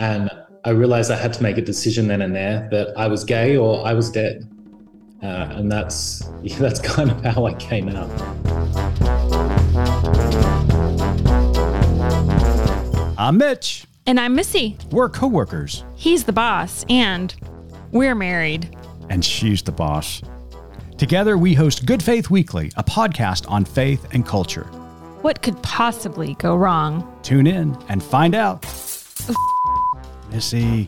And I realized I had to make a decision then and there that I was gay or I was dead. Uh, and that's yeah, that's kind of how I came out. I'm Mitch. And I'm Missy. We're coworkers. He's the boss, and we're married. And she's the boss. Together, we host Good Faith Weekly, a podcast on faith and culture. What could possibly go wrong? Tune in and find out. Missy.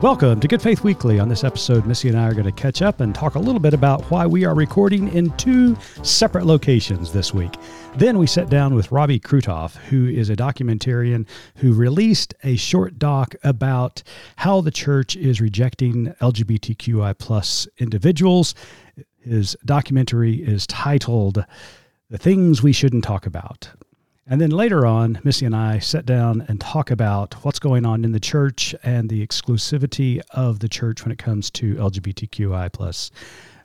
Welcome to Good Faith Weekly. On this episode, Missy and I are going to catch up and talk a little bit about why we are recording in two separate locations this week. Then we sat down with Robbie Kruithoff, who is a documentarian who released a short doc about how the church is rejecting LGBTQI plus individuals. His documentary is titled The Things We Shouldn't Talk About. And then later on, Missy and I sat down and talk about what's going on in the church and the exclusivity of the church when it comes to LGBTQI plus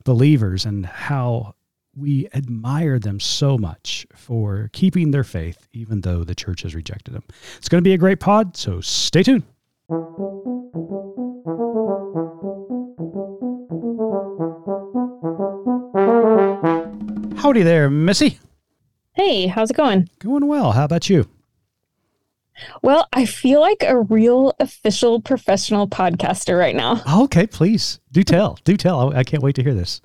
believers and how we admire them so much for keeping their faith, even though the church has rejected them. It's going to be a great pod, so stay tuned. Howdy there, Missy. Hey, how's it going? Going well. How about you? Well, I feel like a real official professional podcaster right now. Okay, please do tell. Do tell. I can't wait to hear this.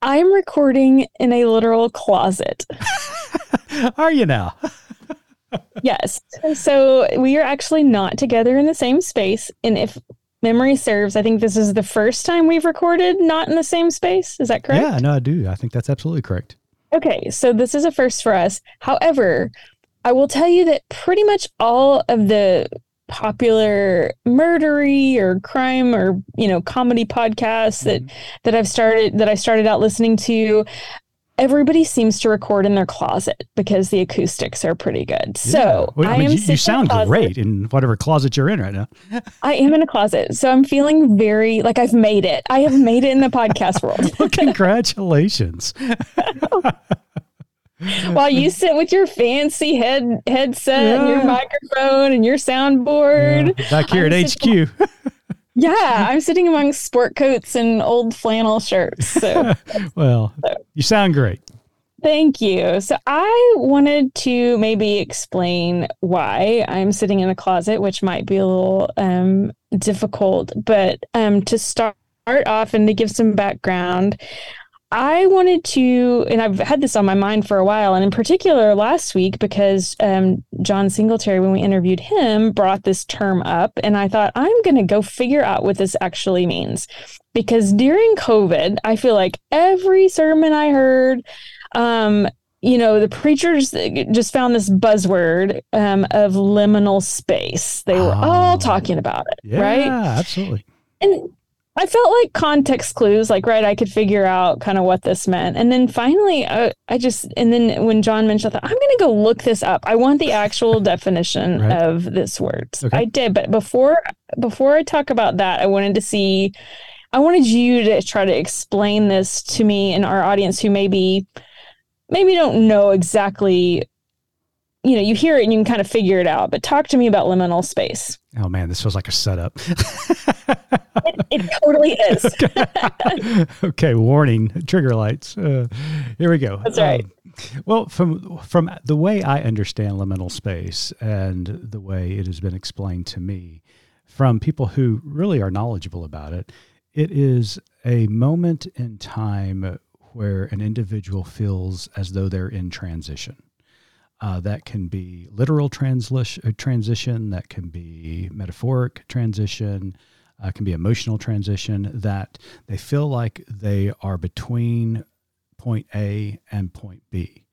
I'm recording in a literal closet. Are you now? yes. So we are actually not together in the same space. And if memory serves, I think this is the first time we've recorded not in the same space. Is that correct? Yeah, no, I do. I think that's absolutely correct. Okay, so this is a first for us. However, I will tell you that pretty much all of the popular murdery or crime or you know comedy podcasts that mm-hmm. that I've started that I started out listening to everybody seems to record in their closet because the acoustics are pretty good. Yeah. So well, I, I mean, am you, you sound in great in whatever closet you're in right now. I am in a closet, so I'm feeling very like I've made it. I have made it in the podcast world. well, congratulations. While you sit with your fancy head headset yeah. and your microphone and your soundboard, yeah. back here I'm at HQ. Yeah, I'm sitting among sport coats and old flannel shirts. So. well, so. you sound great. Thank you. So I wanted to maybe explain why I'm sitting in a closet, which might be a little um, difficult, but um, to start off and to give some background, I wanted to, and I've had this on my mind for a while, and in particular last week because um, John Singletary, when we interviewed him, brought this term up, and I thought I'm going to go figure out what this actually means, because during COVID, I feel like every sermon I heard, um, you know, the preachers just found this buzzword um, of liminal space. They were oh, all talking about it, yeah, right? Yeah, absolutely. And I felt like context clues, like, right, I could figure out kind of what this meant. And then finally, I, I just, and then when John mentioned, I thought, I'm going to go look this up. I want the actual definition right. of this word. Okay. I did. But before, before I talk about that, I wanted to see, I wanted you to try to explain this to me and our audience who maybe, maybe don't know exactly you know, you hear it and you can kind of figure it out. But talk to me about liminal space. Oh man, this feels like a setup. it, it, totally is. okay. okay. warning, trigger lights. Uh, here we go. That's right. Um, well, from from the way I understand liminal space and the way it has been explained to me from people who really are knowledgeable about it, it is a moment in time where an individual feels as though they're in transition. Uh, that can be literal uh, transition, that can be metaphoric transition, uh, can be emotional transition, that they feel like they are between point A and point B.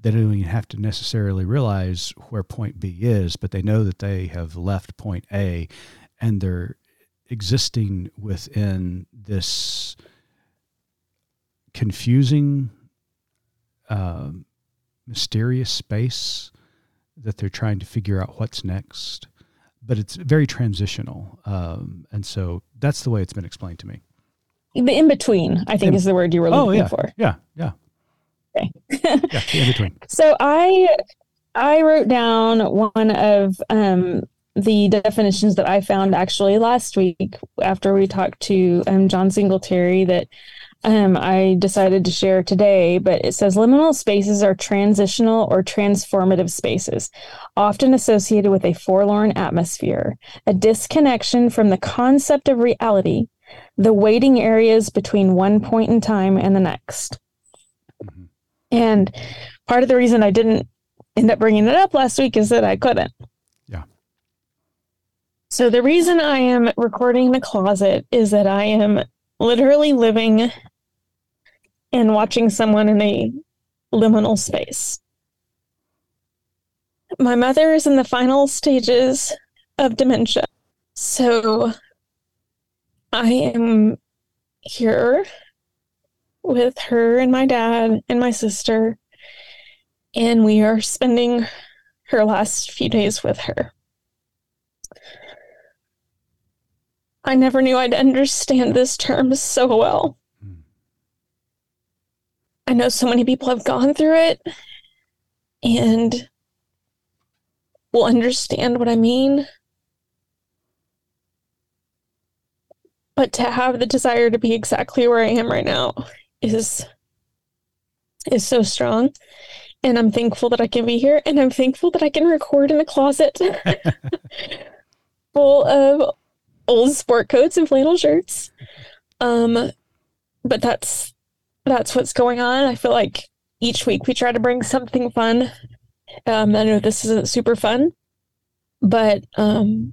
They don't even have to necessarily realize where point B is, but they know that they have left point A and they're existing within this confusing um, mysterious space that they're trying to figure out what's next. But it's very transitional. Um, and so that's the way it's been explained to me. The in between, I think, in, is the word you were looking oh, yeah, for. Yeah, yeah. Okay. Yeah, in between. So I I wrote down one of um, the definitions that I found actually last week after we talked to um, John Singletary that um, I decided to share today. But it says liminal spaces are transitional or transformative spaces, often associated with a forlorn atmosphere, a disconnection from the concept of reality, the waiting areas between one point in time and the next. Mhm. And part of the reason I didn't end up bringing it up last week is that I couldn't. Yeah. So the reason I am recording in the closet is that I am literally living and watching someone in a liminal space. My mother is in the final stages of dementia. So I am here with her and my dad and my sister, and we are spending her last few days with her. I never knew I'd understand this term so well. I know so many people have gone through it and will understand what I mean. But to have the desire to be exactly where I am right now is is so strong. And I'm thankful that I can be here and I'm thankful that I can record in a closet full of old sport coats and flannel shirts. Um but that's that's what's going on. I feel like each week we try to bring something fun. Um I know this isn't super fun, but um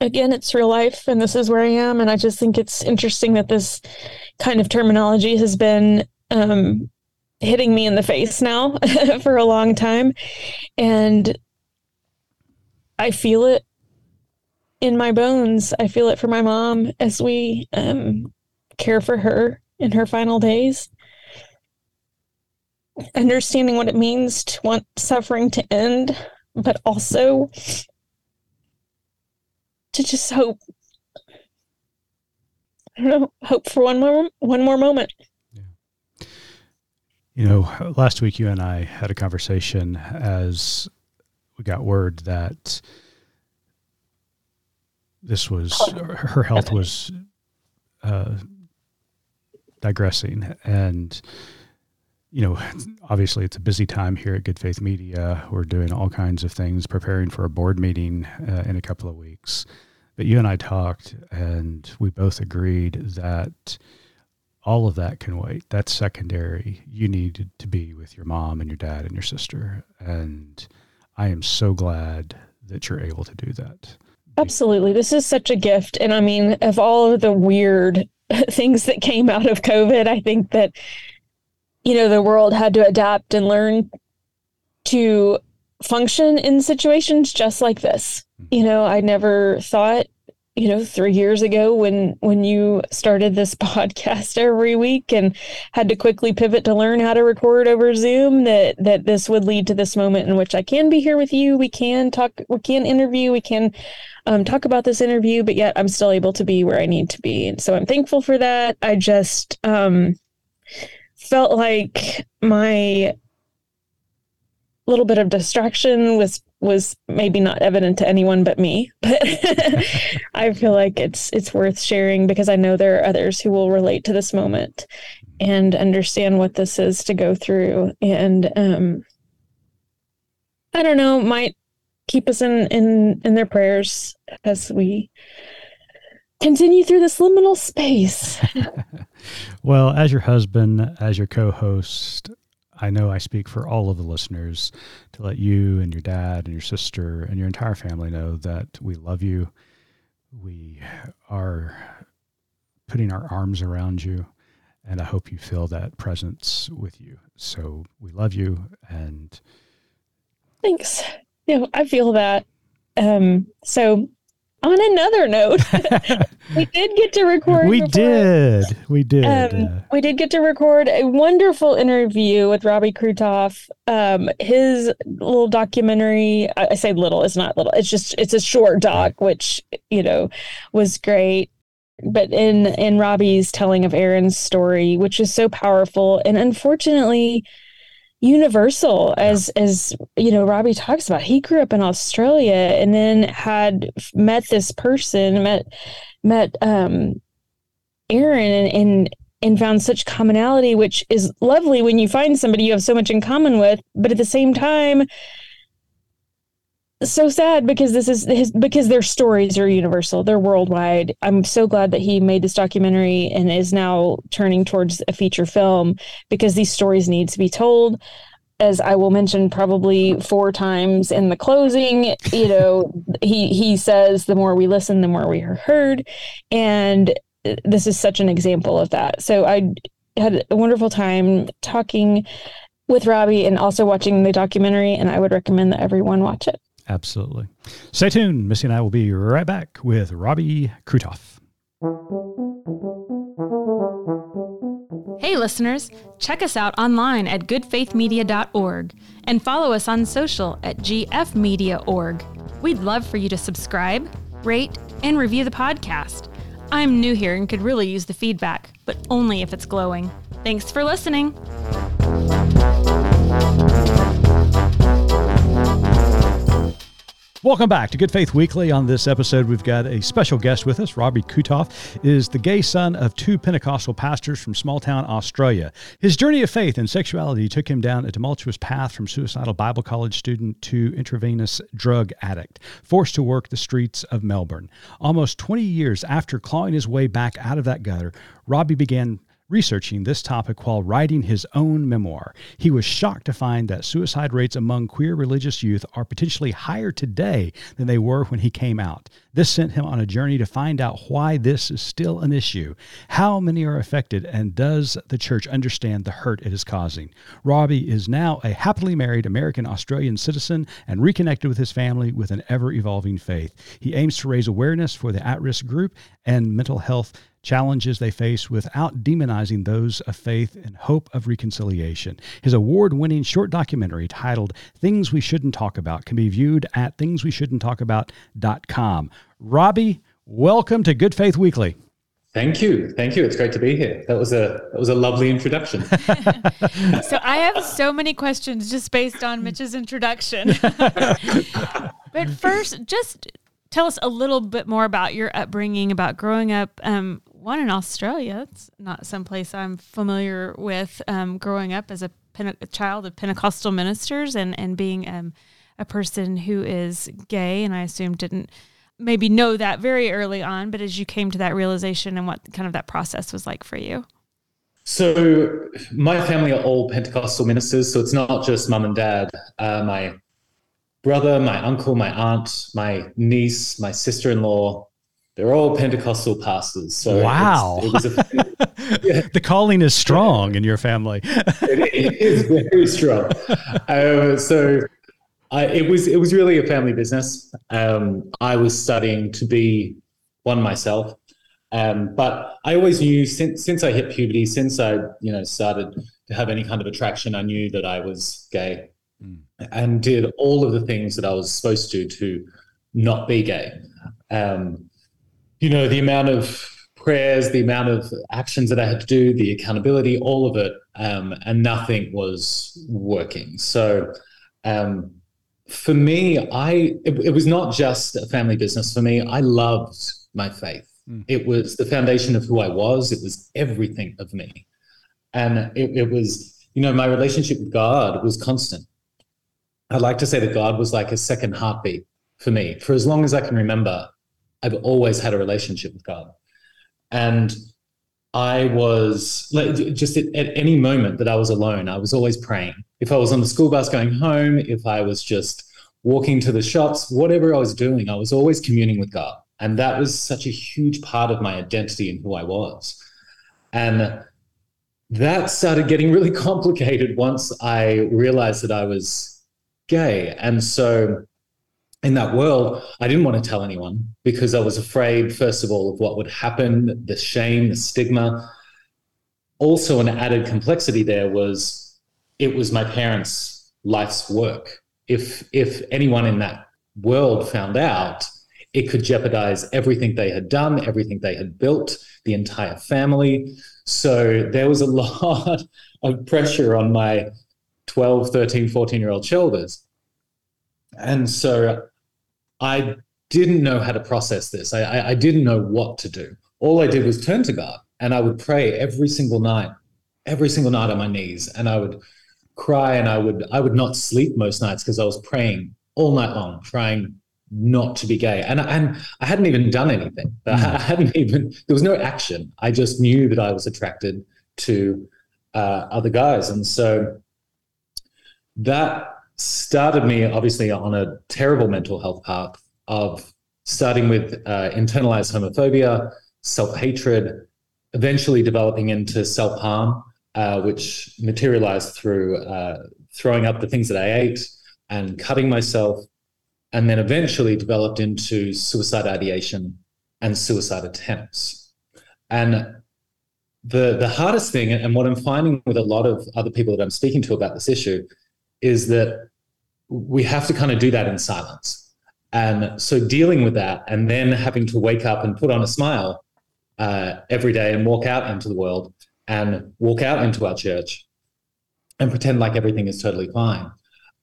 again it's real life and this is where I am and I just think it's interesting that this kind of terminology has been um hitting me in the face now for a long time and I feel it in my bones. I feel it for my mom as we um, care for her in her final days. Understanding what it means to want suffering to end, but also to just hope. I don't know, hope for one more one more moment. You know, last week you and I had a conversation as we got word that this was her health was uh, digressing, and you know, obviously it's a busy time here at Good Faith Media. We're doing all kinds of things, preparing for a board meeting uh, in a couple of weeks. But you and I talked, and we both agreed that all of that can wait. That's secondary. You need to be with your mom and your dad and your sister. And I am so glad that you're able to do that. Absolutely. This is such a gift. And I mean, of all of the weird things that came out of COVID, I think that, you know, the world had to adapt and learn to function in situations just like this. Hmm. You know, I never thought, you know, three years ago when when you started this podcast every week and had to quickly pivot to learn how to record over Zoom that that this would lead to this moment in which I can be here with you. We can talk, we can interview, we can um, talk about this interview, but yet I'm still able to be where I need to be. And so I'm thankful for that. I just um, felt like my little bit of distraction was was maybe not evident to anyone but me but i feel like it's it's worth sharing because i know there are others who will relate to this moment and understand what this is to go through. And um i don't know might keep us in in in their prayers as we continue through this liminal space. Well, as your husband, as your co host, I know I speak for all of the listeners to let you and your dad and your sister and your entire family know that we love you. We are putting our arms around you, and I hope you feel that presence with you. So we love you, and thanks know i feel that um so on another note we did get to record we before- did, we did. Um, uh, we did get to record a wonderful interview with Robbie Kruithoff. Um, his little documentary, I, I say little, it's not little, it's just, it's a short doc, which, you know, was great. but in in Robbie's telling of Aaron's story, which is so powerful and unfortunately universal as as you know Robbie talks about. He grew up in Australia and then had met this person met met um Aaron and, and and found such commonality which is lovely when you find somebody you have so much in common with but at the same time so sad because this is his because their stories are universal. They're worldwide. I'm so glad that he made this documentary and is now turning towards a feature film because these stories need to be told. As i will mention probably four times in the closing you know he he says the more we listen the more we are heard. And this is such an example of that. So i had a wonderful time talking with robbie and also watching the documentary and i would recommend that everyone watch it Absolutely. Stay tuned. Missy and I will be right back with Robbie Kruithoff. Hey, listeners, check us out online at goodfaithmedia.org and follow us on social at gfmedia.org. We'd love for you to subscribe, rate, and review the podcast. I'm new here and could really use the feedback, but only if it's glowing. Thanks for listening. Welcome back to Good Faith Weekly. On this episode, we've got a special guest with us. Robbie Kruithoff is the gay son of two Pentecostal pastors from small town Australia. His journey of faith and sexuality took him down a tumultuous path from suicidal Bible college student to intravenous drug addict, forced to work the streets of Melbourne. Almost 20 years after clawing his way back out of that gutter, Robbie began researching this topic while writing his own memoir. He was shocked to find that suicide rates among queer religious youth are potentially higher today than they were when he came out. This sent him on a journey to find out why this is still an issue, how many are affected, and does the church understand the hurt it is causing. Robbie is now a happily married American Australian citizen and reconnected with his family with an ever evolving faith. He aims to raise awareness for the at risk group and mental health challenges they face without demonizing those of faith and hope of reconciliation. His award winning short documentary titled Things We Shouldn't Talk About can be viewed at thingsweshouldn'ttalkabout.com. Robbie, welcome to Good Faith Weekly. Thank you. Thank you. It's great to be here. That was a that was a lovely introduction. so I have so many questions just based on Mitch's introduction. but first, just tell us a little bit more about your upbringing, about growing up um, one in Australia. It's not someplace I'm familiar with. Um, growing up as a, Pente- a, child of Pentecostal ministers and and being um, a person who is gay, and I assume didn't maybe know that very early on, but as you came to that realization and what kind of that process was like for you. So my family are all Pentecostal ministers, so it's not just mum and dad. Uh, my brother, my uncle, my aunt, my niece, my sister-in-law, they're all Pentecostal pastors. So wow, it was a, yeah. the calling is strong in your family. it is very strong. Uh, so I, it was it was really a family business. Um, I was studying to be one myself, um, but I always knew since since I hit puberty, since I you know started to have any kind of attraction, I knew that I was gay, mm. and did all of the things that I was supposed to to not be gay. Um, you know, the amount of prayers, the amount of actions that I had to do, the accountability, all of it, um, and nothing was working. So, um, for me, I it, it, was not just a family business. For me, I loved my faith. Mm. It was the foundation of who I was. It was everything of me, and it, it was you know my relationship with God was constant. I'd like to say that God was like a second heartbeat for me for as long as I can remember. I've always had a relationship with God. And I was like, just at, at, any moment that I was alone, I was always praying. If I was on the school bus going home, if I was just walking to the shops, whatever I was doing, I was always communing with God. And that was such a huge part of my identity and who I was. And that started getting really complicated once I realized that I was gay. And so in that world, I didn't want to tell anyone because I was afraid, first of all, of what would happen, the shame, the stigma. Also, an added complexity there was it was my parents' life's work. If if anyone in that world found out, it could jeopardize everything they had done, everything they had built, the entire family. So there was a lot of pressure on my 12, 13, 14 year old shoulders. And so I didn't know how to process this. I, I, I, didn't know what to do. All I did was turn to God and I would pray every single night, every single night on my knees. And I would cry and I would I would not sleep most nights because I was praying all night long, trying not to be gay. And, and I hadn't even done anything. I hmm. hadn't even, there was no action. I just knew that I was attracted to uh, other guys. And so that started me obviously on a terrible mental health path of starting with uh, internalized homophobia, self hatred, eventually developing into self harm, uh, which materialized through uh, throwing up the things that I ate and cutting myself and then eventually developed into suicide ideation and suicide attempts. And the the hardest thing, and what I'm finding with a lot of other people that I'm speaking to about this issue, is that we have to kind of do that in silence. And so dealing with that, and then having to wake up and put on a smile uh, every day and walk out into the world and walk out into our church and pretend like everything is totally fine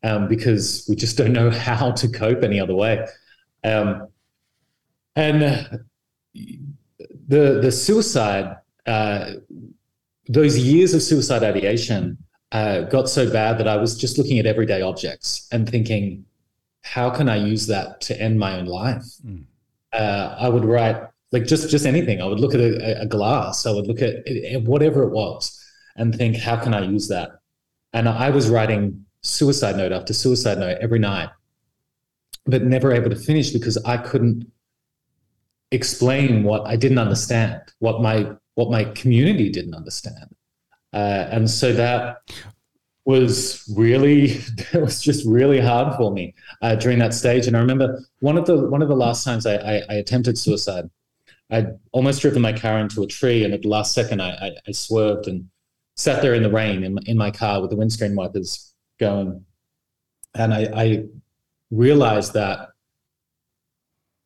um, because we just don't know how to cope any other way. Um, and uh, the the suicide, uh, those years of suicide ideation uh, got so bad that I was just looking at everyday objects and thinking, how can I use that to end my own life? Mm. I would write like just just anything. I would look at a, a glass. I would look at, at whatever it was and think, how can I use that? And I was writing suicide note after suicide note every night, but never able to finish because I couldn't explain what I didn't understand, what my what my community didn't understand, uh, and so that was really that was just really hard for me uh, during that stage. And I remember one of the one of the last times I, I, I attempted suicide. I'd almost driven my car into a tree, and at the last second, I, I, I swerved and sat there in the rain in, in my car with the windscreen wipers going. And I, I realized that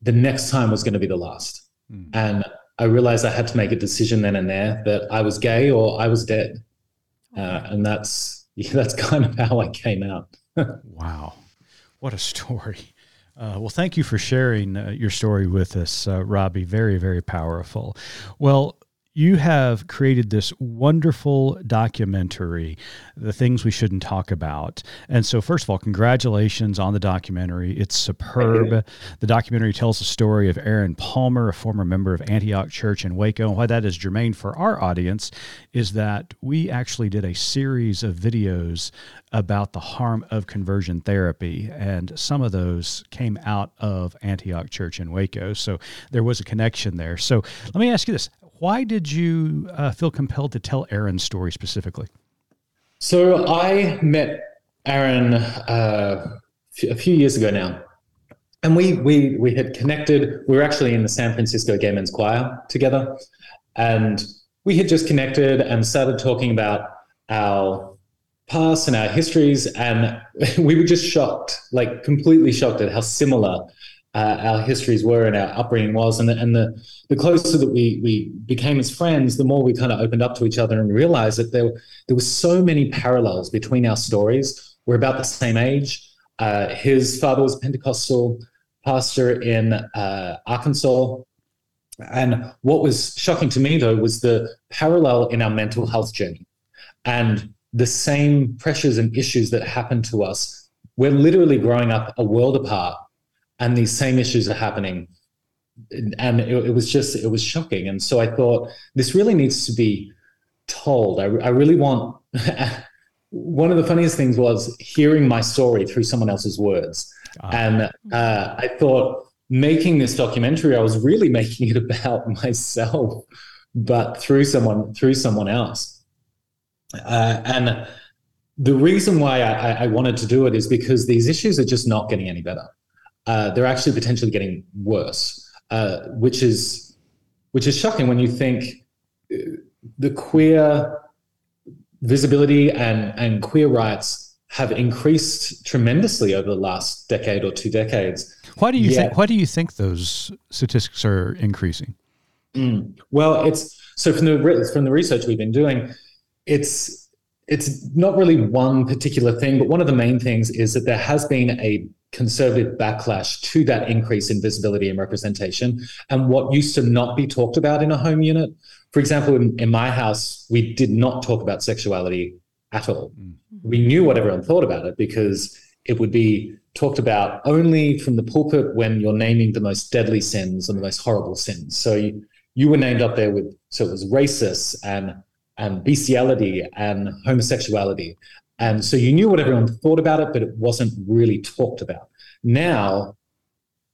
the next time was going to be the last. Mm. And I realized I had to make a decision then and there that I was gay or I was dead. Uh, and that's yeah, that's kind of how I came out. wow. What a story. Uh, well, thank you for sharing uh, your story with us, uh, Robbie. Very, very powerful. Well, you have created this wonderful documentary, The Things We Shouldn't Talk About. And so, first of all, congratulations on the documentary. It's superb. The documentary tells the story of Aaron Palmer, a former member of Antioch Church in Waco. And why that is germane for our audience is that we actually did a series of videos about the harm of conversion therapy. And some of those came out of Antioch Church in Waco. So there was a connection there. So let me ask you this why did you uh, feel compelled to tell Aaron's story specifically? So I met Aaron uh, a few years ago now, and we we we had connected. We were actually in the San Francisco Gay Men's Choir together, and we had just connected and started talking about our past and our histories, and we were just shocked, like completely shocked at how similar uh, our histories were and our upbringing was, and the, and the the closer that we we became as friends, the more we kind of opened up to each other and realized that there there were so many parallels between our stories. We're about the same age. Uh, his father was a Pentecostal pastor in uh, Arkansas. And what was shocking to me, though, was the parallel in our mental health journey and the same pressures and issues that happened to us. We're literally growing up a world apart and these same issues are happening. And it, it, was just it was shocking. And so i thought this really needs to be told. I, I really want one of the funniest things was hearing my story through someone else's words. Ah. and uh, i thought making this documentary i was really making it about myself but through someone through someone else. Uh, and the reason why I, I wanted to do it is because these issues are just not getting any better uh, they're actually potentially getting worse, uh, which is which is shocking when you think uh, the queer visibility and and queer rights have increased tremendously over the last decade or two decades. Why do you yeah. think? Why do you think those statistics are increasing? Mm. Well, it's so from the from the research we've been doing, it's it's not really one particular thing, but one of the main things is that there has been a conservative backlash to that increase in visibility and representation. And what used to not be talked about in a home unit, for example, in, in my house, we did not talk about sexuality at all. Mm-hmm. We knew what everyone thought about it because it would be talked about only from the pulpit when you're naming the most deadly sins and the most horrible sins. So you, you were named up there with so it was racist and and bestiality and homosexuality. And so you knew what everyone thought about it, but it wasn't really talked about. Now,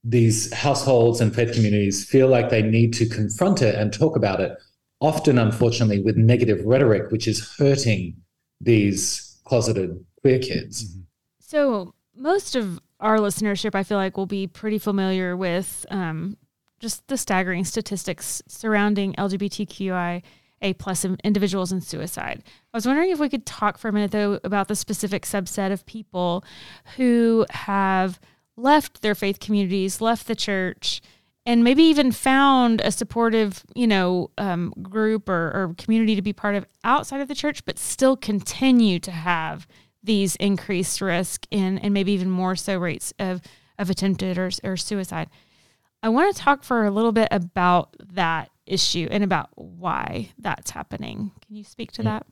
these households and faith communities feel like they need to confront it and talk about it, often, unfortunately, with negative rhetoric, which is hurting these closeted queer kids. Mm-hmm. So, most of our listenership, I feel like, will be pretty familiar with um, just the staggering statistics surrounding LGBTQI a plus of individuals in suicide. I was wondering if we could talk for a minute though about the specific subset of people who have left their faith communities, left the church, and maybe even found a supportive, you know, um, group or, or community to be part of outside of the church, but still continue to have these increased risk in and maybe even more so rates of of attempted or, or suicide. I want to talk for a little bit about that issue and about why that's happening. Can you speak to that?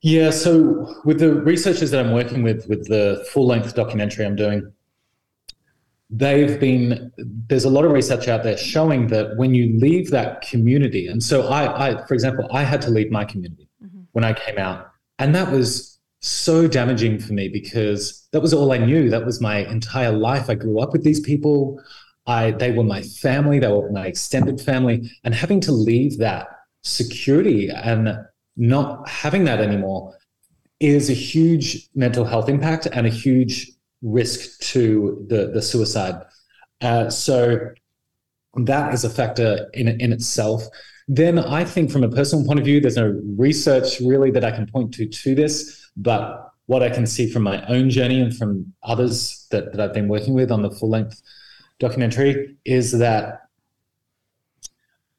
Yeah, so with the researchers that I'm working with, with the full length documentary I'm doing, they've been, there's a lot of research out there showing that when you leave that community, and so I, I for example, I had to leave my community mm-hmm. when I came out, and that was so damaging for me because that was all I knew. That was my entire life. I grew up with these people. I they were my family, they were my extended family, and having to leave that security and not having that anymore is a huge mental health impact and a huge risk to the the suicide. Uh, so that is a factor in in itself. Then I think from a personal point of view, there's no research really that I can point to to this, but what I can see from my own journey and from others that, that I've been working with on the full length documentary is that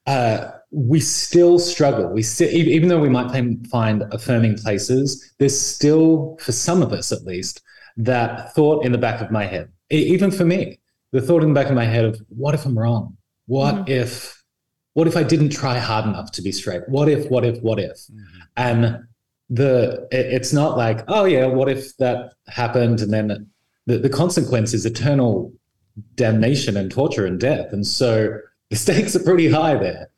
uh, we still struggle. We still, even though we might find affirming places, there's still, for some of us at least, that thought in the back of my head. Even for me, the thought in the back of my head of what if I'm wrong? What mm-hmm. if, what if I didn't try hard enough to be straight? What if, what if, what if? Mm-hmm. And the, it, it's not like, oh yeah, what if that happened? And then the, the consequence is eternal damnation and torture and death. And so the stakes are pretty high there.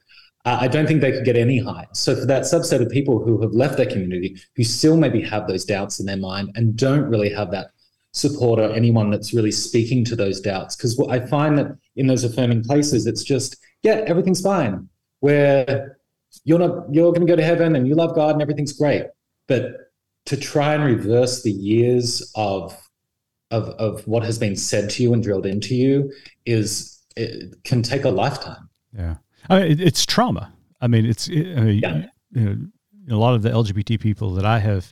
Uh, I don't think they could get any higher. So for that subset of people who have left their community, who still maybe have those doubts in their mind and don't really have that support or anyone that's really speaking to those doubts, because I find that in those affirming places, it's just yeah, everything's fine. Where you're not, you're going to go to heaven and you love God and everything's great. But to try and reverse the years of of of what has been said to you and drilled into you is it can take a lifetime. Yeah, I mean, it, it's trauma. I mean, it's it, I mean, yeah. you know, a lot of the LGBT people that I have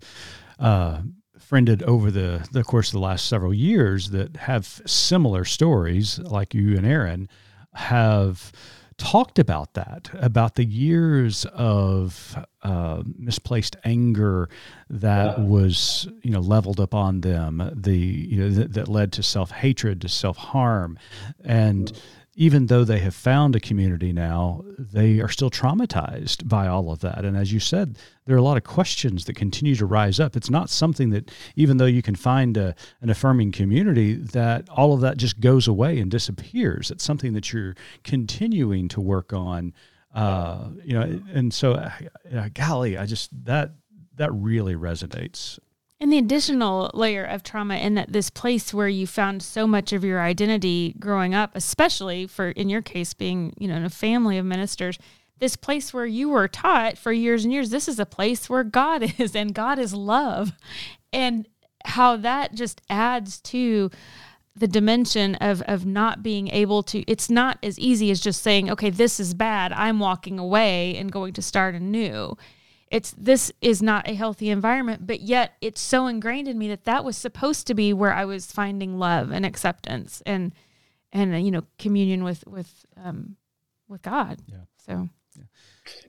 uh, friended over the the course of the last several years that have similar stories, like you and Aaron, have talked about that, about the years of uh, misplaced anger that yeah. was, you know, leveled upon them, the, you know, th- that led to self hatred, to self harm. And even though they have found a community now, they are still traumatized by all of that. And as you said, there are a lot of questions that continue to rise up. It's not something that, even though you can find a, an affirming community, that all of that just goes away and disappears. It's something that you're continuing to work on. Uh, you know, and so, uh, golly, I just that that really resonates and the additional layer of trauma in that this place where you found so much of your identity growing up, especially for in your case being, you know, in a family of ministers, this place where you were taught for years and years, this is a place where God is and God is love. And how that just adds to the dimension of of not being able to it's not as easy as just saying okay this is bad i'm walking away and going to start anew it's this is not a healthy environment, but yet it's so ingrained in me that that was supposed to be where I was finding love and acceptance and and you know communion with with um with God. Yeah. So.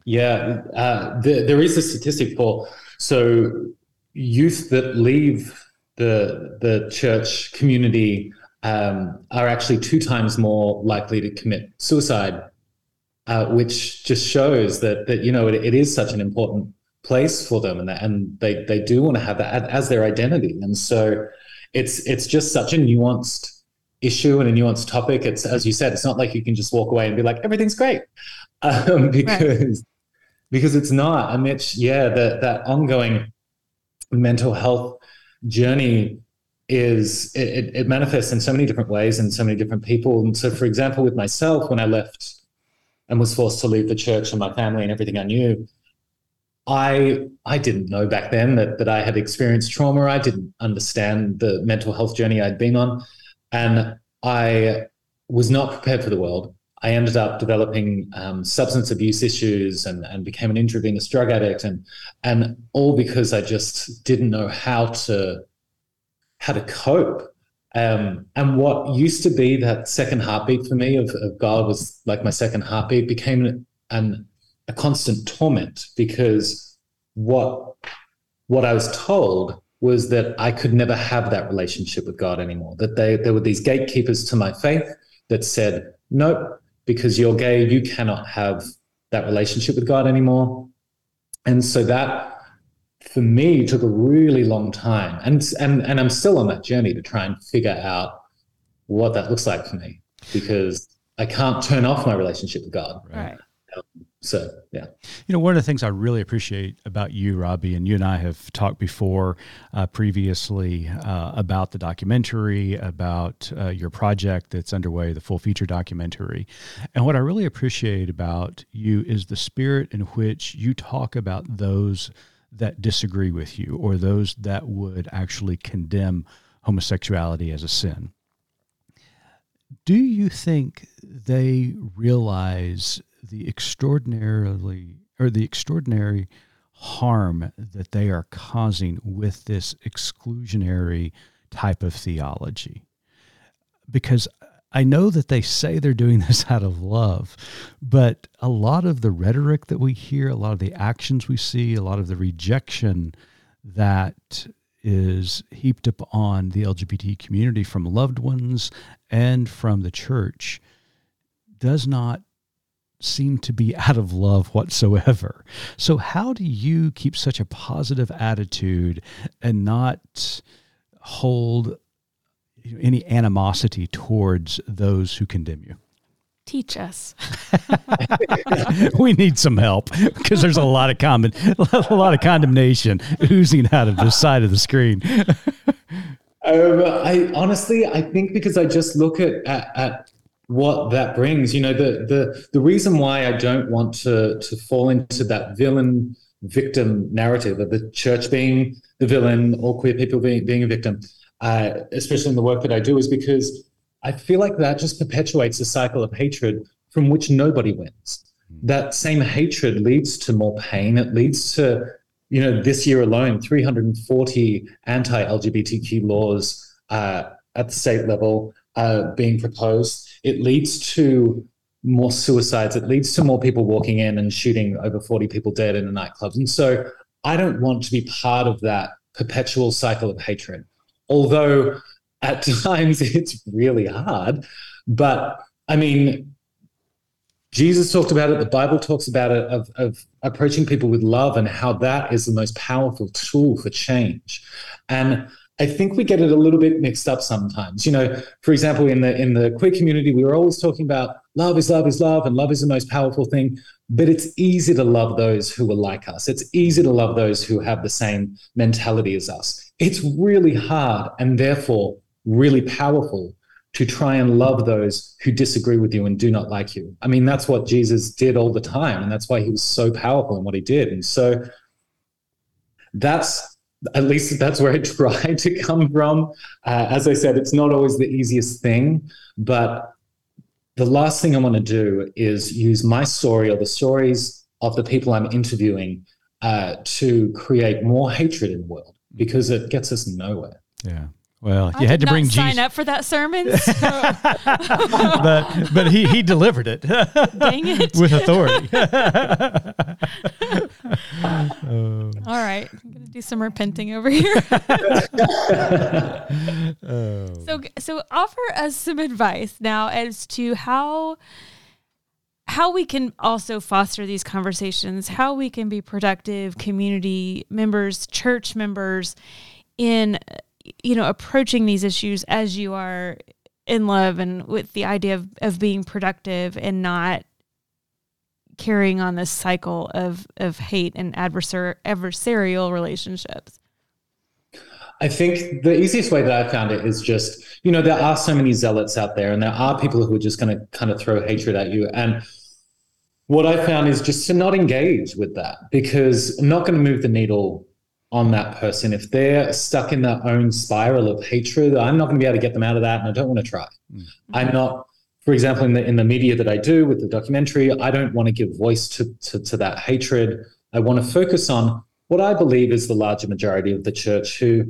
Yeah, uh, the, there is a statistic for so youth that leave the the church community um, are actually two times more likely to commit suicide, uh, which just shows that that you know it, it is such an important place for them, and that, and they they do want to have that as their identity, and so it's it's just such a nuanced issue and a nuanced topic. It's as you said, it's not like you can just walk away and be like everything's great, um, because right. because it's not. I mean, yeah, that that ongoing mental health journey is it, it manifests in so many different ways and so many different people. And so, for example, with myself, when I left and was forced to leave the church and my family and everything I knew, I I didn't know back then that that I had experienced trauma. I didn't understand the mental health journey I'd been on, and I was not prepared for the world. I ended up developing um, substance abuse issues and, and became an intravenous drug addict, and and all because I just didn't know how to how to cope. Um, and what used to be that second heartbeat for me of, of God was like my second heartbeat became an, a constant torment because what what I was told was that I could never have that relationship with God anymore. That they there were these gatekeepers to my faith that said, nope, because you're gay, you cannot have that relationship with God anymore. And so that for me took a really long time and and and I'm still on that journey to try and figure out what that looks like for me because I can't turn off my relationship with God. Right. Um, so yeah, you know, one of the things I really appreciate about you, Robbie, and you and I have talked before uh, previously uh, about the documentary, about uh, your project that's underway, the full feature documentary, and what I really appreciate about you is the spirit in which you talk about those that disagree with you or those that would actually condemn homosexuality as a sin. Do you think they realize the extraordinarily or the extraordinary harm that they are causing with this exclusionary type of theology? Because I know that they say they're doing this out of love, but a lot of the rhetoric that we hear, a lot of the actions we see, a lot of the rejection that is heaped upon the LGBT community from loved ones and from the church does not seem to be out of love whatsoever. So, how do you keep such a positive attitude and not hold any animosity towards those who condemn you? Teach us. we need some help because there's a lot of common, a lot of condemnation oozing out of the side of the screen. um, I honestly, I think because I just look at, at, at what that brings. You know, the the the reason why I don't want to to fall into that villain victim narrative of the church being the villain or queer people being being a victim uh, especially in the work that I do, is because I feel like that just perpetuates a cycle of hatred from which nobody wins. That same hatred leads to more pain. It leads to, you know, this year alone, 340 anti LGBTQ laws uh, at the state level uh, being proposed. It leads to more suicides. It leads to more people walking in and shooting over 40 people dead in a nightclub. And so I don't want to be part of that perpetual cycle of hatred although at times it's really hard. But I mean, Jesus talked about it, the Bible talks about it, of, of approaching people with love and how that is the most powerful tool for change. And I think we get it a little bit mixed up sometimes. You know, for example, in the in the queer community, we were always talking about love is love is love, and love is the most powerful thing. But it's easy to love those who are like us. It's easy to love those who have the same mentality as us it's really hard and therefore really powerful to try and love those who disagree with you and do not like you. I mean, that's what Jesus did all the time. And that's why he was so powerful in what he did. And so that's at least that's where I try to come from. Uh, as I said, it's not always the easiest thing, but the last thing I want to do is use my story or the stories of the people I'm interviewing uh, to create more hatred in the world because it gets us nowhere. Yeah. Well, I you had did to bring not sign up for that sermon. but but he he delivered it Dang it. with authority. Oh. All right, I'm gonna do some repenting over here. Oh. So, so offer us some advice now as to how how we can also foster these conversations, how we can be productive community members, church members in you know approaching these issues as you are in love and with the idea of, of being productive and not carrying on this cycle of of hate and adversar- adversarial relationships. I think the easiest way that I found it is just, you know, there are so many zealots out there and there are people who are just going to kind of throw hatred at you. And what I found is just to not engage with that because I'm not going to move the needle on that person. If they're stuck in their own spiral of hatred, I'm not going to be able to get them out of that and I don't want to try. Mm-hmm. I'm not, for example, in the in the media that I do with the documentary, I don't want to give voice to, to, to that hatred. I want to focus on what I believe is the larger majority of the church who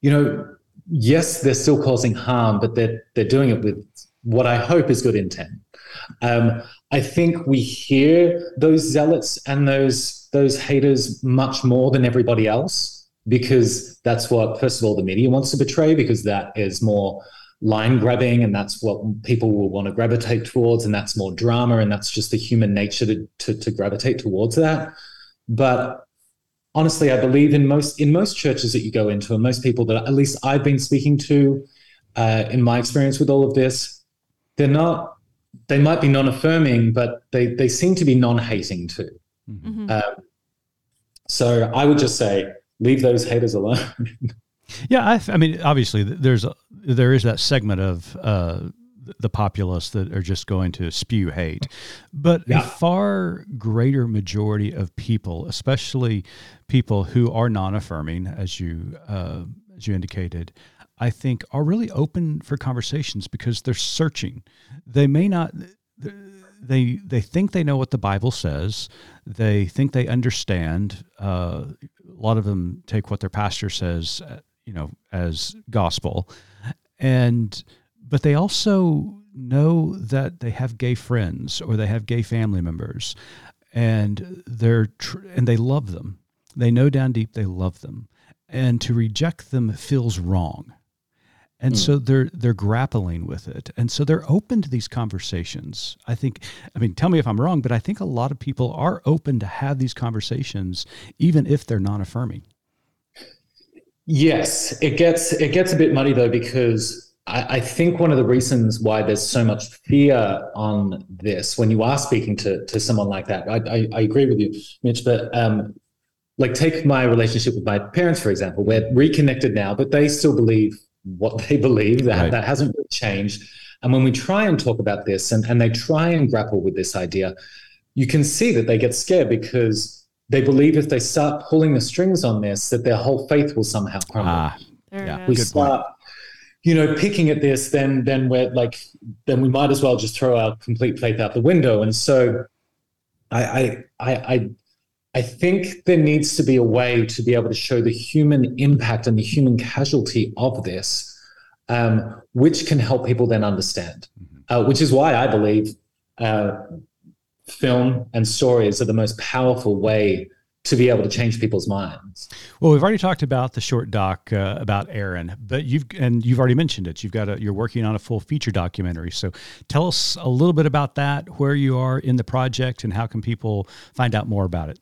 you know, yes, they're still causing harm, but they're they're doing it with what I hope is good intent. Um, I think we hear those zealots and those those haters much more than everybody else because that's what, first of all, the media wants to portray because that is more line grabbing and that's what people will want to gravitate towards and that's more drama and that's just the human nature to, to, to gravitate towards that. But honestly, I believe in most in most churches that you go into, and most people that at least I've been speaking to, uh, in my experience with all of this, they're not. They might be non-affirming, but they they seem to be non-hating too. Mhm. Um, so I would just say, leave those haters alone. Yeah, I, I mean, obviously, there's a, there is that segment of uh, the populace that are just going to spew hate, but Yeah. a far greater majority of people, especially people who are non-affirming, as you uh, as you indicated, I think are really open for conversations because they're searching. They may not. They they think they know what the Bible says. They think they understand. Uh, a lot of them take what their pastor says, uh, you know, as gospel, and but they also know that they have gay friends or they have gay family members, and they're tr- and they love them. They know down deep they love them, and to reject them feels wrong. And so they're they're grappling with it, and so they're open to these conversations. I think, I mean, tell me if I'm wrong, but I think a lot of people are open to have these conversations, even if they're non-affirming. Yes, it gets it gets a bit muddy though because I, I think one of the reasons why there's so much fear on this when you are speaking to to someone like that, I I, I agree with you, Mitch, but um, like take my relationship with my parents for example. We're reconnected now, but they still believe what they believe. That Right. that hasn't really changed. And when we try and talk about this and, and they try and grapple with this idea, you can see that they get scared because they believe if they start pulling the strings on this, that their whole faith will somehow crumble. Ah, Yeah, we is. good point. start, you know, picking at this, then then we're like, then we might as well just throw our complete faith out the window. And so, I I I I, I think there needs to be a way to be able to show the human impact and the human casualty of this, um, which can help people then understand. Uh, which is why I believe uh, film and stories are the most powerful way to be able to change people's minds. Well, we've already talked about the short doc uh, about Aaron, but you've and you've already mentioned it. You've got a you're working on a full feature documentary. So tell us a little bit about that, where you are in the project, and how can people find out more about it.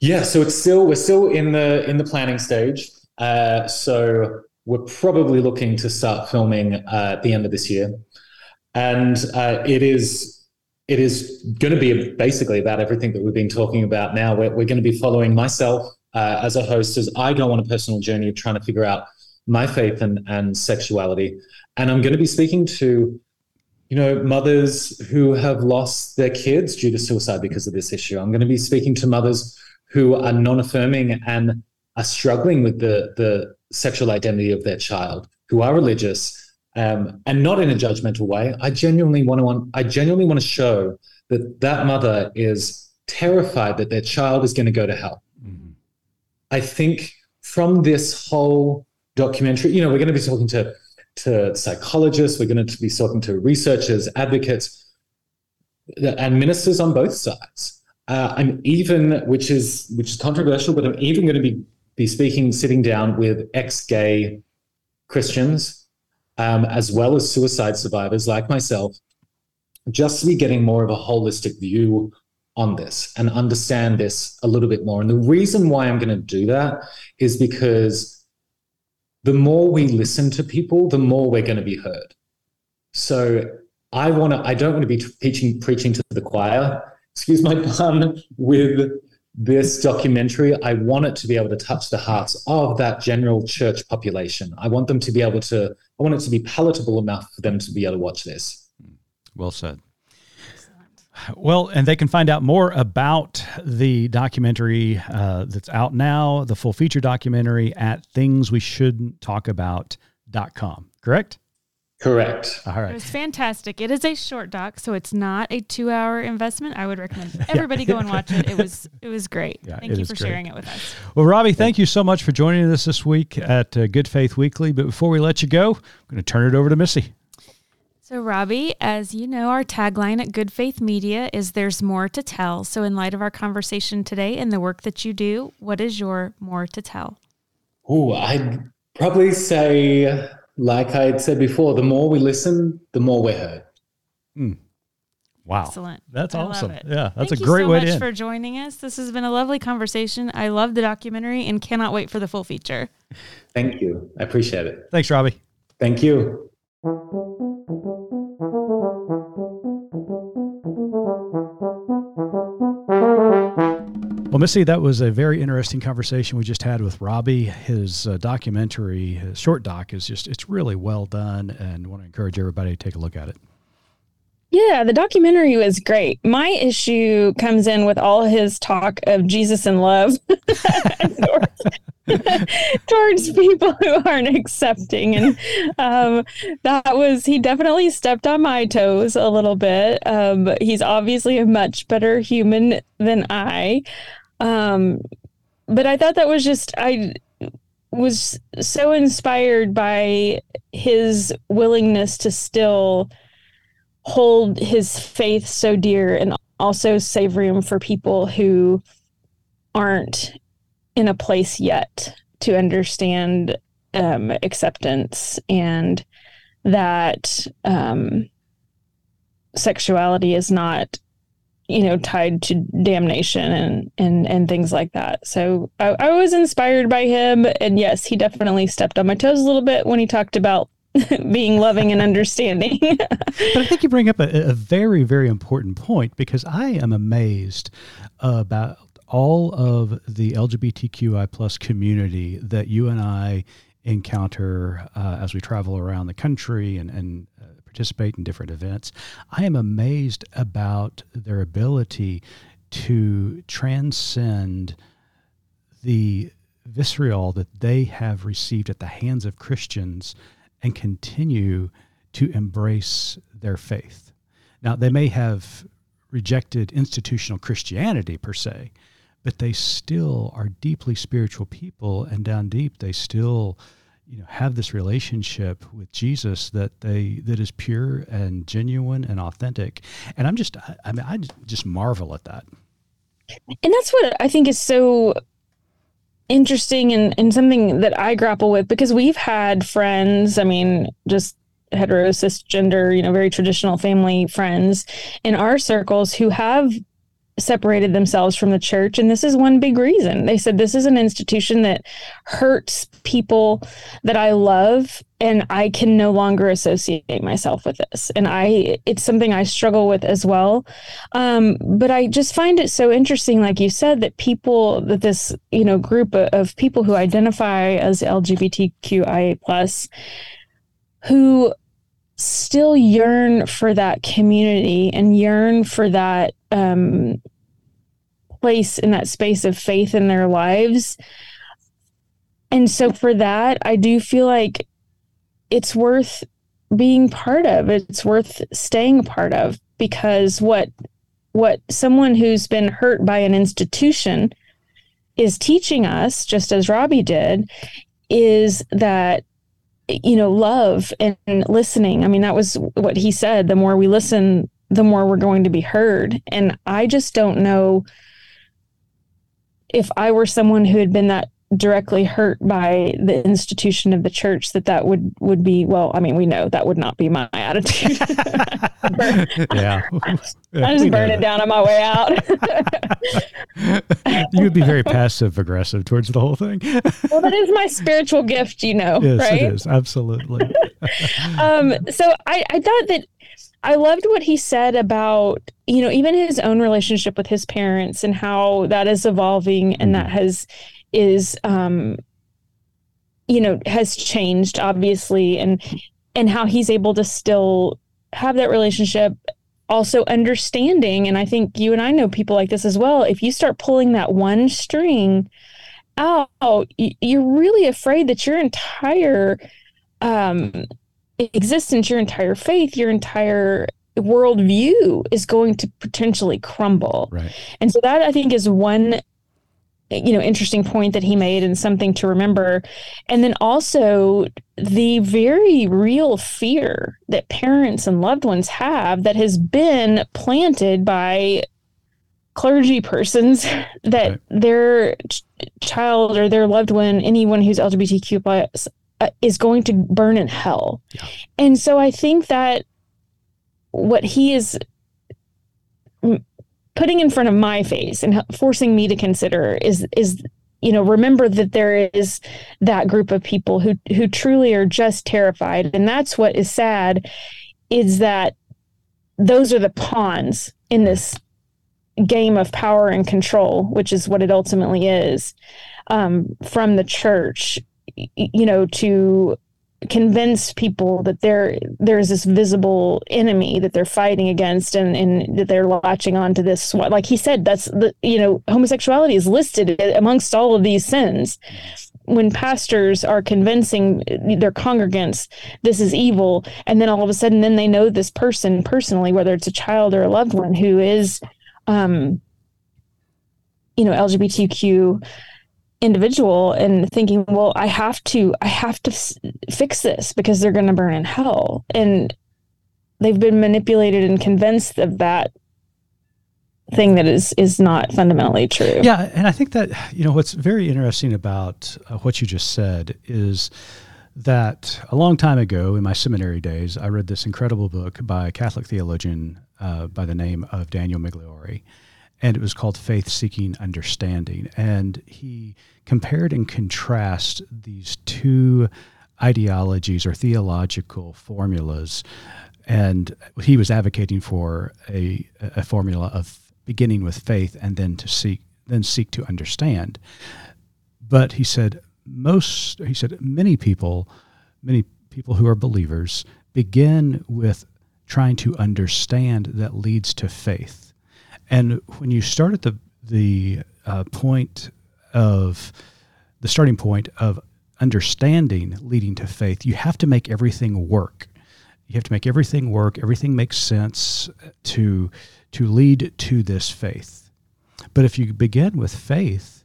Yeah, so it's still we're still in the in the planning stage. Uh, so we're probably looking to start filming uh, at the end of this year, and uh, it is it is going to be basically about everything that we've been talking about now. We're, we're going to be following myself uh, as a host as I go on a personal journey of trying to figure out my faith and, and sexuality, and I'm going to be speaking to you know, mothers who have lost their kids due to suicide because of this issue. I'm going to be speaking to mothers who are non-affirming and are struggling with the the sexual identity of their child, who are religious, um, and not in a judgmental way. I genuinely want to want I genuinely want to show that that mother is terrified that their child is going to go to hell. Mm-hmm. I think from this whole documentary, you know, we're going to be talking to to psychologists, we're going to be talking to researchers, advocates, and ministers on both sides. Uh, I'm even, which is which is controversial, but I'm even going to be be speaking, sitting down with ex-gay Christians, um, as well as suicide survivors like myself, just to be getting more of a holistic view on this and understand this a little bit more. And the reason why I'm going to do that is because the more we listen to people, the more we're going to be heard. So I want to, I don't want to be preaching, preaching to the choir, excuse my pun, with this documentary. I want it to be able to touch the hearts of that general church population. I want them to be able to, I want it to be palatable enough for them to be able to watch this. Well said. Well, and they can find out more about the documentary uh, that's out now, the full feature documentary at thingsweshouldn'ttalkabout.com, correct? Correct. All right. It was fantastic. It is a short doc, so it's not a two-hour investment. I would recommend everybody go and watch it. It was it was great. Yeah, thank you for great. sharing it with us. Well, Robbie, thank you so much for joining us this week at uh, Good Faith Weekly. But before we let you go, I'm going to turn it over to Missy. So, Robbie, as you know, our tagline at Good Faith Media is There's More to Tell. So, in light of our conversation today and the work that you do, what is your more to tell? Oh, I'd probably say, like I'd said before, the more we listen, the more we're heard. Mm. Wow. Excellent. That's I awesome. Yeah, that's Thank a great so way to end. for joining us. This has been a lovely conversation. I love the documentary and cannot wait for the full feature. Thank you. I appreciate it. Thanks, Robbie. Thank you. Well, Missy, that was a very interesting conversation we just had with Robbie. His uh, documentary, his short doc, is just, it's really well done and want to encourage everybody to take a look at it. Yeah, the documentary was great. My issue comes in with all his talk of Jesus and love towards, towards, people who aren't accepting. And um, that was, he definitely stepped on my toes a little bit. Um, he's obviously a much better human than I. Um, but I thought that was just, I was so inspired by his willingness to still hold his faith so dear and also save room for people who aren't in a place yet to understand um, acceptance and that um, sexuality is not you know tied to damnation and and and things like that so I, I was inspired by him and yes he definitely stepped on my toes a little bit when he talked about being loving and understanding. but I think you bring up a, a, very, very important point because I am amazed about all of the LGBTQI plus community that you and I encounter uh, as we travel around the country and, and uh, participate in different events. I am amazed about their ability to transcend the visceral that they have received at the hands of Christians and continue to embrace their faith. Now, they may have rejected institutional Christianity per se, but they still are deeply spiritual people, and down deep, they still you know have this relationship with Jesus that they that is pure and genuine and authentic. And I'm just I mean I just marvel at that. And that's what I think is so interesting and, and something that I grapple with because we've had friends, I mean, just hetero, cisgender, you know, very traditional family friends in our circles who have separated themselves from the church. And this is one big reason. They said this is an institution that hurts people that I love and I can no longer associate myself with this. And I it's something I struggle with as well. Um, but I just find it so interesting, like you said, that people that this, you know, group of people who identify as LGBTQIA plus who still yearn for that community and yearn for that um, place in that space of faith in their lives. And so for that, I do feel like it's worth being part of. It's worth staying part of because what what someone who's been hurt by an institution is teaching us, just as Robbie did, is that you know love and listening. I mean, that was what he said. The more we listen, the more we're going to be heard. And I just don't know if I were someone who had been that directly hurt by the institution of the church that that would would be well i mean we know that would not be my attitude. Yeah. I just burn it down on my way out. You would be very passive aggressive towards the whole thing. Well that is my spiritual gift you know yes right? it is. Absolutely. Um so i i thought that I loved what he said about, you know, even his own relationship with his parents and how that is evolving and that mm-hmm. has is um you know has changed obviously and and how he's able to still have that relationship. Also understanding and i think you and i know people like this as well if you start pulling that one string out you're really afraid that your entire um existence your entire faith your entire worldview is going to potentially crumble. Right. And so that i think is one you know interesting point that he made and something to remember and then also the very real fear that parents and loved ones have that has been planted by clergy persons that right. their ch- child or their loved one anyone who's lgbtq plus uh, is going to burn in hell yeah. and so i think that what he is putting in front of my face and forcing me to consider is is you know remember that there is that group of people who who truly are just terrified. And that's what is sad is that those are the pawns in this game of power and control which is what it ultimately is um, from the church you know to convince people that there there's this visible enemy that they're fighting against and, and that they're latching on to this like he said that's the you know homosexuality is listed amongst all of these sins. When pastors are convincing their congregants this is evil and then all of a sudden then they know this person personally whether it's a child or a loved one who is um you know lgbtq individual and thinking well i have to i have to fix this because they're going to burn in hell. And they've been manipulated and convinced of that thing that is is not fundamentally true. Yeah and i think that you know what's very interesting about uh, what you just said is that a long time ago in my seminary days i read this incredible book by a catholic theologian uh, by the name of daniel migliore and it was called Faith Seeking Understanding. And he compared and contrasted these two ideologies or theological formulas. And he was advocating for a, a formula of beginning with faith and then to seek then seek to understand. But he said most he said many people many people who are believers begin with trying to understand that leads to faith and when you start at the the uh, point of the starting point of understanding leading to faith, you have to make everything work. You have to make everything work. Everything makes sense to to lead to this faith. But if you begin with faith,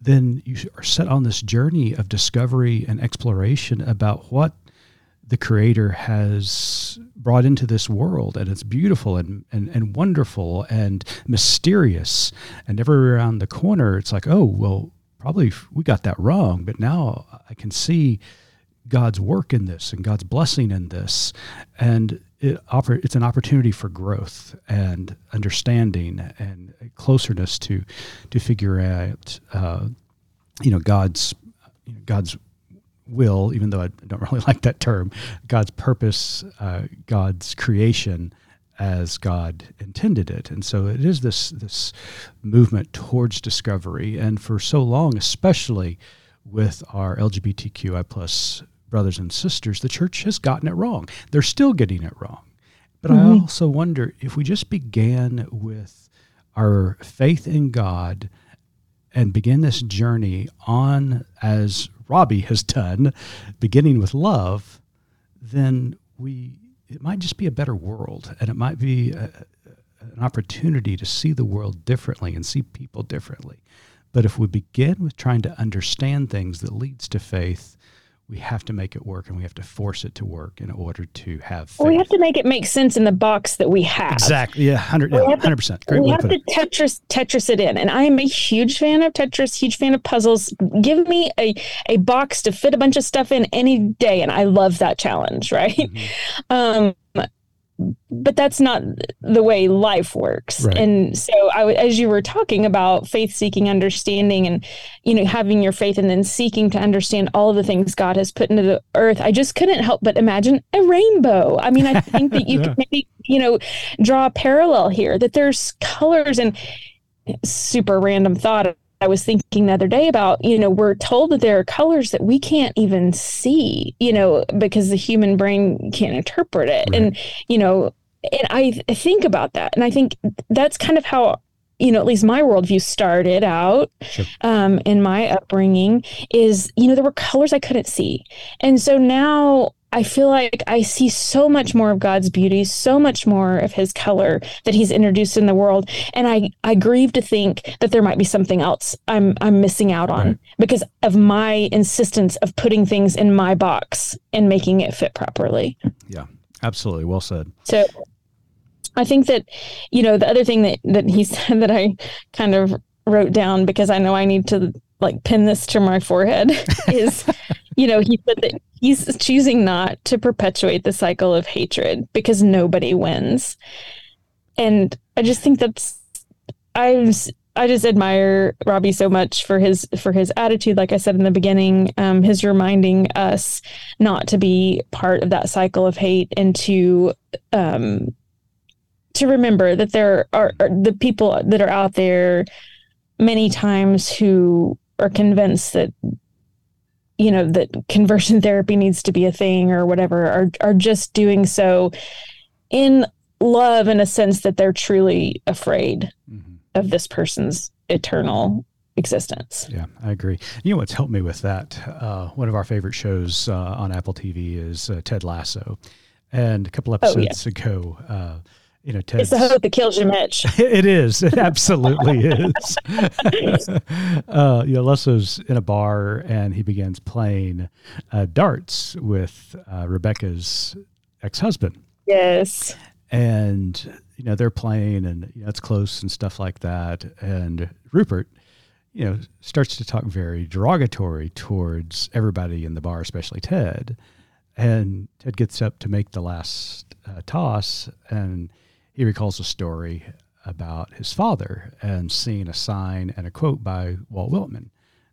then you are set on this journey of discovery and exploration about what the creator has brought into this world and it's beautiful and, and, and wonderful and mysterious. And ever around the corner it's like oh well probably we got that wrong but now i can see god's work in this and god's blessing in this. And it offer, it's an opportunity for growth and understanding and closeness to to figure out uh, you know god's you know, god's will, even though I don't really like that term, God's purpose, uh, God's creation as God intended it. And so it is this this movement towards discovery. And for so long, especially with our LGBTQI plus brothers and sisters, the church has gotten it wrong. They're still getting it wrong. But mm-hmm. I also wonder if we just began with our faith in God and begin this journey on as Robbie has done, beginning with love, then we it might just be a better world, and it might be a, an opportunity to see the world differently and see people differently. But if we begin with trying to understand things that leads to faith, we have to make it work and we have to force it to work in order to have. Well, we have to make it make sense in the box that we have. Exactly. Yeah, 100, yeah, 100%. Great we have to Tetris, Tetris it in. And I am a huge fan of Tetris, huge fan of puzzles. Give me a, a box to fit a bunch of stuff in any day. And I love that challenge, right? Mm-hmm. Um, but that's not the way life works right. and so I, as you were talking about faith seeking understanding and you know having your faith and then seeking to understand all of the things god has put into the earth i just couldn't help but imagine a rainbow i mean i think that you yeah. can maybe you know draw a parallel here that there's colors and super random thought I was thinking the other day about, you know, we're told that there are colors that we can't even see, you know, because the human brain can't interpret it. Right. And, you know, and I, think about that. And I think that's kind of how you know, at least my worldview started out sure. um, in my upbringing is, you know, there were colors I couldn't see. And so now I feel like I see so much more of God's beauty, so much more of his color that he's introduced in the world. And I, I grieve to think that there might be something else I'm I'm missing out on right. because of my insistence of putting things in my box and making it fit properly. Yeah, absolutely. Well said. So I think that, you know, the other thing that, that he said that I kind of wrote down because I know I need to like pin this to my forehead is you know he said that he's choosing not to perpetuate the cycle of hatred because nobody wins. And i just think that's i i just admire robbie so much for his for his attitude. Like i said in the beginning um, his reminding us not to be part of that cycle of hate and to um to remember that there are, are the people that are out there many times who are convinced that you know that conversion therapy needs to be a thing or whatever are are just doing so in love in a sense that they're truly afraid mm-hmm. of this person's eternal existence. Yeah, I agree. You know what's helped me with that? Uh, one of our favorite shows uh, on Apple TV is uh, Ted Lasso, and a couple episodes oh, yeah. ago, uh, you know, Ted's, it's the hope that kills you, Mitch. it is. It absolutely is. uh, you know, Lasso's in a bar and he begins playing uh, darts with uh, Rebecca's ex-husband. Yes. And you know they're playing and you know, it's close and stuff like that. And Rupert, you know, starts to talk very derogatory towards everybody in the bar, especially Ted. And Ted gets up to make the last uh, toss and he recalls a story about his father and seeing a sign and a quote by Walt Whitman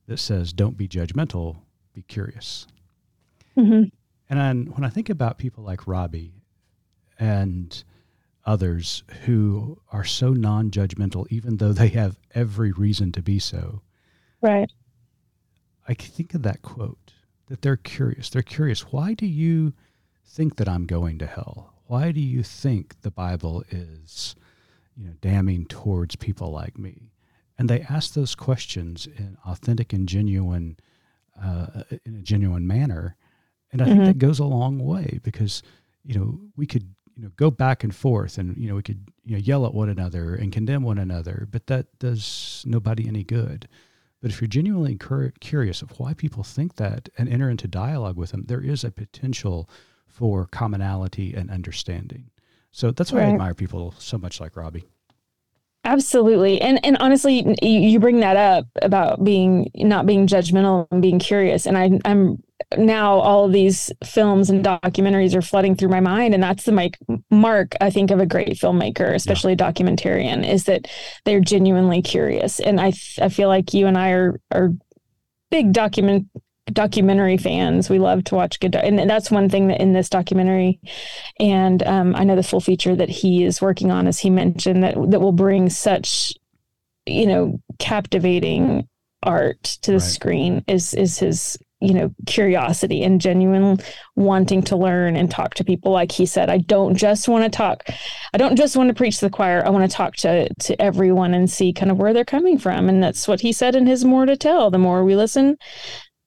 that says, Don't be judgmental, be curious. Mm-hmm. And then when I think about people like Robbie and others who are so non judgmental, even though they have every reason to be so. Right. I think of that quote that they're curious. They're curious. Why do you think that I'm going to hell? Why do you think the Bible is, you know, damning towards people like me? And they ask those questions in authentic and genuine, uh, in a genuine manner. And I mm-hmm. think that goes a long way because, you know, we could, you know, go back and forth and, you know, we could, you know, yell at one another and condemn one another, but that does nobody any good. But if you're genuinely cur- curious of why people think that and enter into dialogue with them, there is a potential for commonality and understanding. So that's why right. I admire people so much like Robbie. Absolutely. And and honestly, you bring that up about being not being judgmental and being curious. And I I'm now all of these films and documentaries are flooding through my mind and that's the like mark I think of a great filmmaker, especially yeah. a documentarian, is that they're genuinely curious. And I I feel like you and I are are big document documentary fans. We love to watch good, and that's one thing that in this documentary, and um, I know the full feature that he is working on, as he mentioned, that that will bring such, you know, captivating art to the right. screen is is his you know curiosity and genuine wanting to learn and talk to people like he said i don't just want to talk i don't just want to preach to the choir i want to talk to to everyone and see kind of where they're coming from and that's what he said in his more to tell the more we listen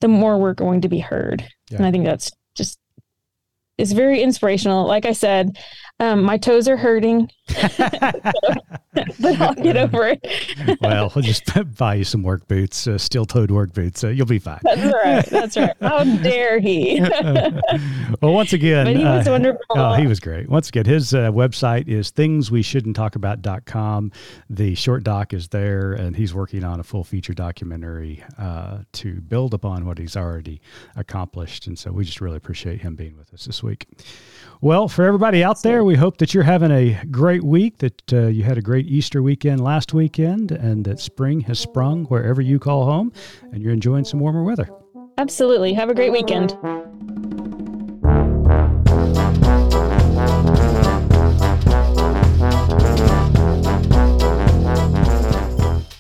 the more we're going to be heard. Yeah. And I think that's just it's very inspirational. Like I said, Um, my toes are hurting, but I'll get over it. well, we'll just buy you some work boots, uh, steel-toed work boots. Uh, you'll be fine. That's right. That's right. How dare he? well, once again, but he was uh, wonderful. Oh, he was great. Once again, his uh, website is thingsweshouldn'ttalkabout.com. The short doc is there, and he's working on a full feature documentary uh, to build upon what he's already accomplished. And so we just really appreciate him being with us this week. Well, for everybody out there, we hope that you're having a great week, that uh, you had a great Easter weekend last weekend, and that spring has sprung wherever you call home, and you're enjoying some warmer weather. Absolutely. Have a great weekend.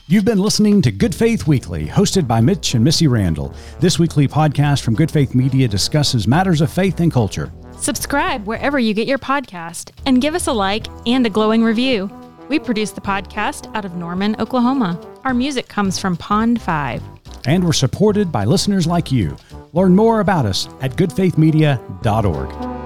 You've been listening to Good Faith Weekly, hosted by Mitch and Missy Randall. This weekly podcast from Good Faith Media discusses matters of faith and culture. Subscribe wherever you get your podcast and give us a like and a glowing review. We produce the podcast out of Norman, Oklahoma. Our music comes from Pond 5. And we're supported by listeners like you. Learn more about us at goodfaithmedia.org.